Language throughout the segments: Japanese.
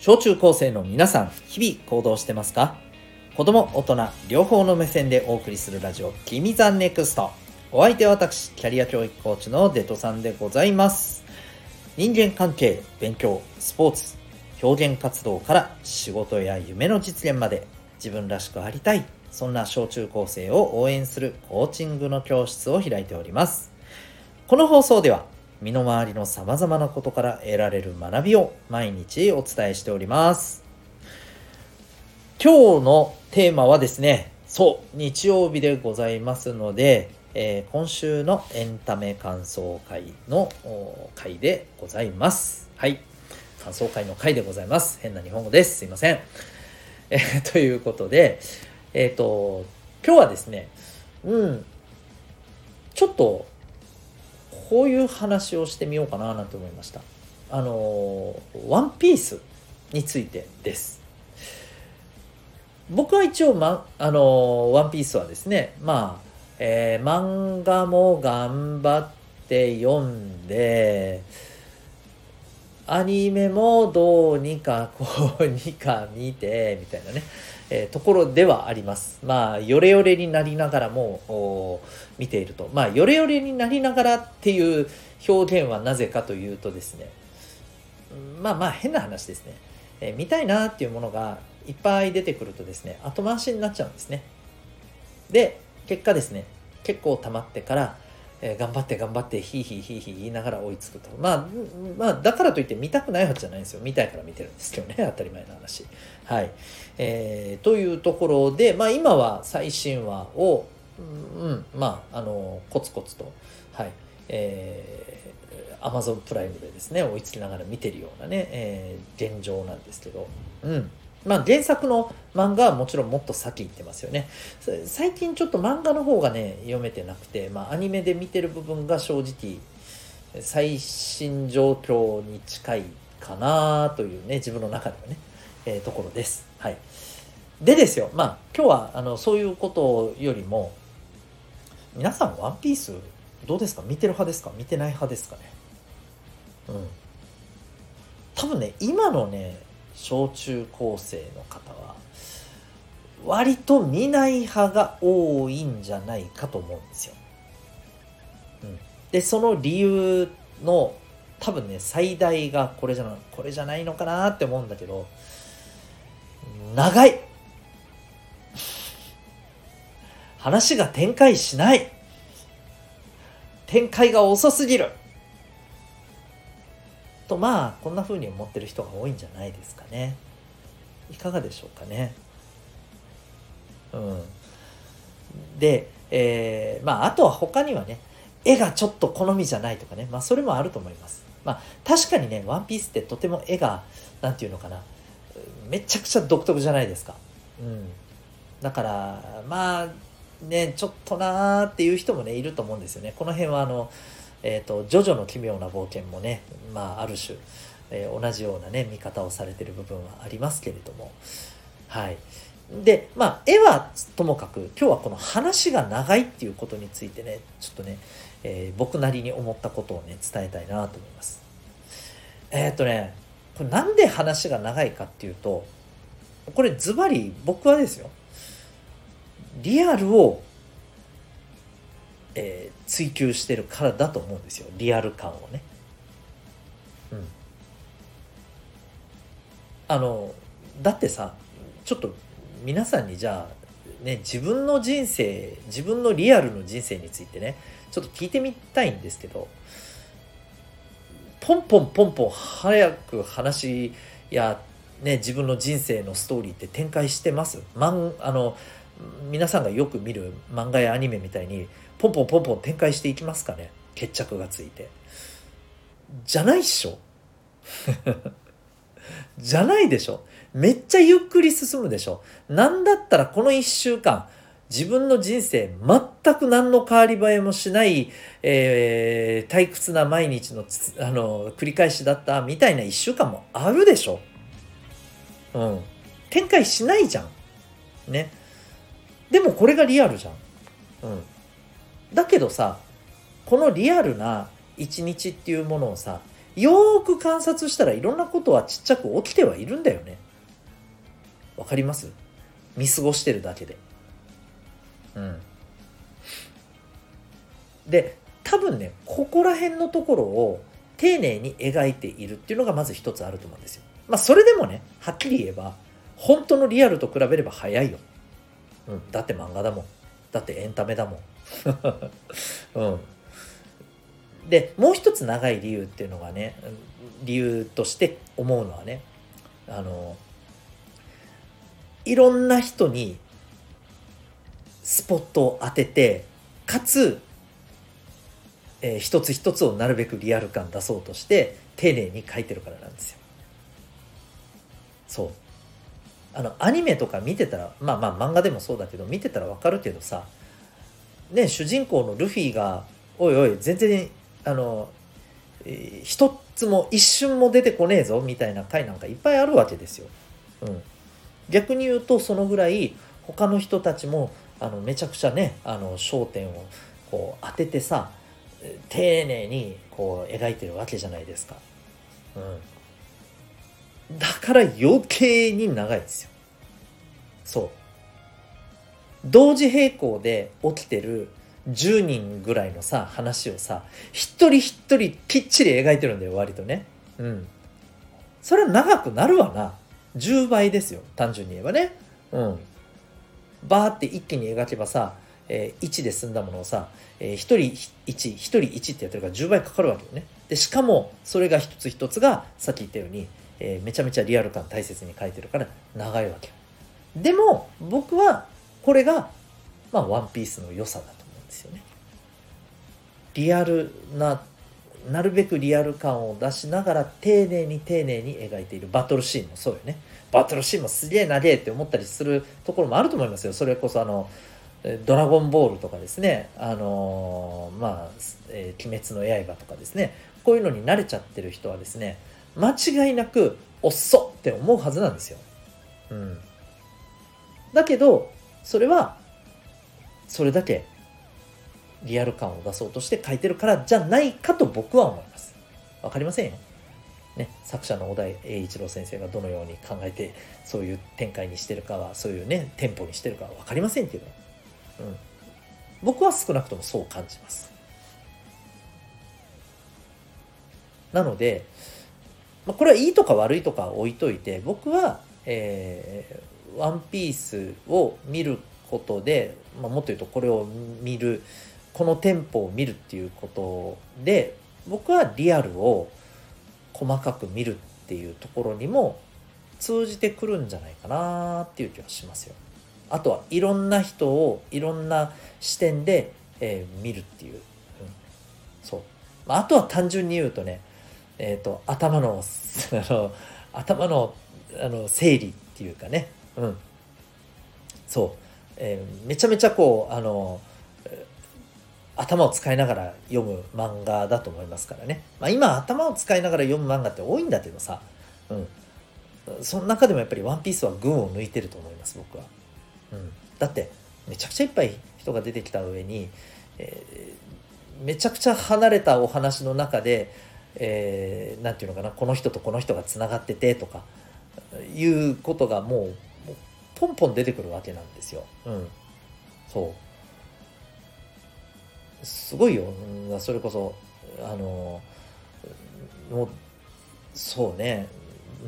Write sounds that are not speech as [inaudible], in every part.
小中高生の皆さん、日々行動してますか？子供、大人、両方の目線でお送りするラジオ、君ザネクスト。お相手は私、キャリア教育コーチのデトさんでございます。人間関係、勉強、スポーツ、表現活動から仕事や夢の実現まで自分らしくありたい。そんな小中高生を応援するコーチングの教室を開いております。この放送では身の回りの様々なことから得られる学びを毎日お伝えしております。今日のテーマはですね、そう、日曜日でございますので、えー今週のエンタメ感想会のお回でございます。はい。感想会の回でございます。変な日本語です。すいません。えーということで、えっ、と、今日はですね、うん、ちょっと、こういう話をしてみようかななんて思いました。あの、ワンピースについてです。僕は一応、ま、あの、ワンピースはですね、まあ、えー漫画も頑張って読んで、アニメもどうにかこうにか見て、みたいなね、えーところではあります。まあ、ヨレヨレになりながらも見ていると。まあ、ヨレヨレになりながらっていう表現はなぜかというとですね、まあまあ変な話ですね。えー見たいなっていうものがいっぱい出てくるとですね、後回しになっちゃうんですね。で、結果ですね、結構溜まってから、えー頑張って頑張ってヒーヒーヒーヒー言いながら追いつくと。まあ、まあ、だからといって見たくないわけじゃないんですよ。見たいから見てるんですけどね、[laughs] 当たり前の話。はい。えーというところで、まあ今は最新話を、うん、うんまあ、あの、コツコツと、はい。えー、Amazon プライムでですね、追いつきながら見てるようなね、えー現状なんですけど、うん。まあ原作の漫画はもちろんもっと先行ってますよね。最近ちょっと漫画の方がね、読めてなくて、まあアニメで見てる部分が正直、最新状況に近いかなというね、自分の中ではね、えーところです。はい。でですよ、まあ今日はあのそういうことよりも、皆さんワンピースどうですか？見てる派ですか？見てない派ですかね？うん。多分ね、今のね、小中高生の方は、割と見ない派が多いんじゃないかと思うんですよ。うん。で、その理由の多分ね、最大がこれじゃ、これじゃないのかなって思うんだけど、長い話が展開しない展開が遅すぎるとまあこんな風に思ってる人が多いんじゃないですかね。いかがでしょうかね。うん。で、えーまああとは他にはね絵がちょっと好みじゃないとかね。まあそれもあると思います。まあ確かにね「ワンピースってとても絵がなんていうのかな。めちゃくちゃ独特じゃないですか。うん。だからまあねちょっとなーっていう人もねいると思うんですよね。この辺はあのえっ、と「ジョジョの奇妙な冒険」もねまあある種、えー同じようなね見方をされてる部分はありますけれども。はい。でまあ絵はともかく今日はこの話が長いっていうことについてねちょっとね、えー僕なりに思ったことをね伝えたいなと思います。えっ、とねこれなんで話が長いかっていうとこれズバリ僕はですよリアルを、追求してるからだと思うんですよ。リアル感をね。うん。あのだってさちょっと皆さんにじゃあね自分の人生自分のリアルの人生についてねちょっと聞いてみたいんですけどポンポンポンポン早く話や、ね、自分の人生のストーリーって展開してます？マンあの皆さんがよく見る漫画やアニメみたいにポンポンポンポン展開していきますかね。決着がついて。じゃないっしょ？[laughs] じゃないでしょ？めっちゃゆっくり進むでしょ？なんだったらこの1週間自分の人生全く何の変わり映えもしない、えー退屈な毎日のあの繰り返しだったみたいな1週間もあるでしょ？うん。展開しないじゃん。ね。でもこれがリアルじゃん。うん。だけどさこのリアルな一日っていうものをさよーく観察したらいろんなことはちっちゃく起きてはいるんだよね。わかります？見過ごしてるだけで。うん。で多分ねここら辺のところを丁寧に描いているっていうのがまず一つあると思うんですよ。まあそれでもねはっきり言えば本当のリアルと比べれば早いよ、うん、だって漫画だもん。だってエンタメだもん。[laughs] うん。でもう一つ長い理由っていうのがね理由として思うのはねあのいろんな人にスポットを当ててかつ、えー、一つ一つをなるべくリアル感出そうとして丁寧に書いてるからなんですよ。そう。あのアニメとか見てたらまあまあ漫画でもそうだけど見てたらわかるけどさね主人公のルフィがおいおい全然あの、一つも一瞬も出てこねえぞみたいな回なんかいっぱいあるわけですよ。うん、逆に言うとそのぐらい他の人たちもあのめちゃくちゃねあの焦点をこう当ててさ丁寧にこう描いてるわけじゃないですか。うん、だから余計に長いですよ。そう。同時並行で起きてる10人ぐらいのさ話をさ一人一人きっちり描いてるんだよ割とねうんそれは長くなるわな10倍ですよ単純に言えばねうんバーって一気に描けばさ、えー、1で済んだものをさ、えー、1人1、1人1ってやってるから10倍かかるわけよね。で、しかも、それが一つ一つが、さっき言ったように、えー、めちゃめちゃリアル感大切に書いてるから長いわけ。でも、僕は、これが、まあ、ワンピースの良さだと思うんですよね。リアルな、なるべくリアル感を出しながら、丁寧に丁寧に描いているバトルシーンもそうよね。バトルシーンもすげえ長えって思ったりするところもあると思いますよ。それこそあの、ドラゴンボールとかですね、あのー、まあ、えー、鬼滅の刃とかですね、こういうのに慣れちゃってる人はですね、間違いなく、おっそって思うはずなんですよ。うん。だけど、それは、それだけリアル感を出そうとして書いてるからじゃないかと僕は思います。わかりませんよ。ね、作者の小田栄一郎先生がどのように考えてそういう展開にしてるかはそういうねテンポにしてるかは分かりませんけど、うん、僕は少なくともそう感じますなので、まあ、これはいいとか悪いとか置いといて僕は、えー、ワンピースを見ることで、まあ、もっと言うとこれを見るこのテンポを見るっていうことで僕はリアルを細かく見るっていうところにも通じてくるんじゃないかなっていう気はしますよ。あとはいろんな人をいろんな視点で、えー、見るっていう、うん、そう。あとは単純に言うとね、えーと、頭の [laughs] あの頭のあの整理っていうかね、うん、そう、えー、めちゃめちゃこうあの頭を使いながら読む漫画だと思いますからね。まあ、今頭を使いながら読む漫画って多いんだけどさ、うん。その中でもやっぱりワンピースは群を抜いてると思います、僕は。うん。だって、めちゃくちゃいっぱい人が出てきた上に、えー、めちゃくちゃ離れたお話の中で、えー、て言うのかな、この人とこの人がつながっててとか、いうことがもう、ポンポン出てくるわけなんですよ。うん。そう。すごいよそれこそあのもうそうね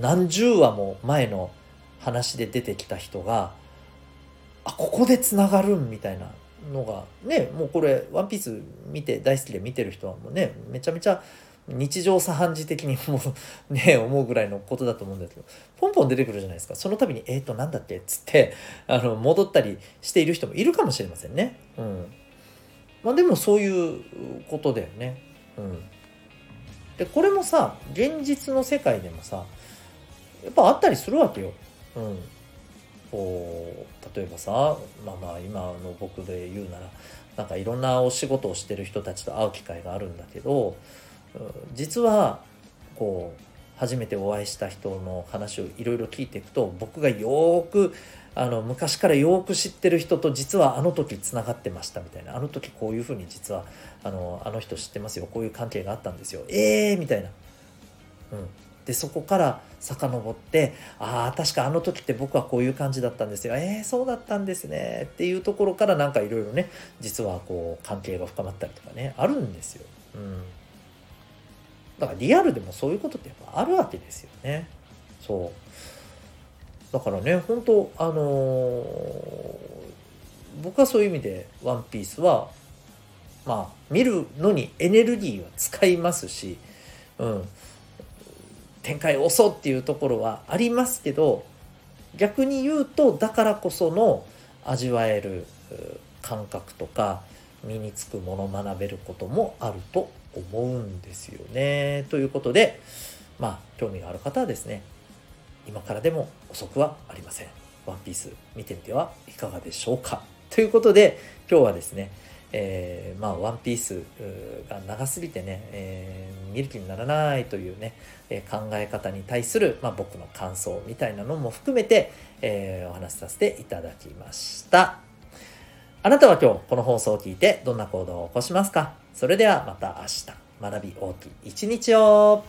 何十話も前の話で出てきた人があここでつながるんみたいなのがねもうこれ「ワンピース見て大好きで見てる人はもうねめちゃめちゃ日常茶飯事的にもうね [laughs] 思うぐらいのことだと思うんですけどポンポン出てくるじゃないですかその度に「えっ、ー、と何だっけ?」っつって [laughs] あの戻ったりしている人もいるかもしれませんね。うんまあでもそういうことだよね。うん。で、これもさ、現実の世界でもさ、やっぱあったりするわけよ。うん。こう、例えばさ、まあまあ今の僕で言うなら、なんかいろんなお仕事をしてる人たちと会う機会があるんだけど、実は、こう、初めてお会いした人の話をいろいろ聞いていくと僕がよくあの昔からよく知ってる人と実はあの時つながってましたみたいなあの時こういうふうに実はあのあの人知ってますよ。こういう関係があったんですよ。ええー、みたいな。うん、でそこから遡ってああ確かあの時って僕はこういう感じだったんですよ。えー、そうだったんですね。っていうところからなんかいろいろね実はこう関係が深まったりとかねあるんですよ。うん、だからリアルでもそういうことってやっぱあるわけですよね。そうだからね本当あのー、僕はそういう意味で「ワンピースはまあ見るのにエネルギーは使いますし、うん、展開遅っていうところはありますけど逆に言うとだからこその味わえる感覚とか身につくもの学べることもあると思うんですよね。ということでまあ興味がある方はですね今からでも遅くはありません。ワンピース見てみてはいかがでしょうか。ということで今日はですねえー、まあ、ワンピースが長すぎてね、えー、見る気にならないというね、えー、考え方に対する、まあ、僕の感想みたいなのも含めて、えお話しさせていただきました。あなたは今日この放送を聞いてどんな行動を起こしますか？それではまた明日、学び大きい一日を。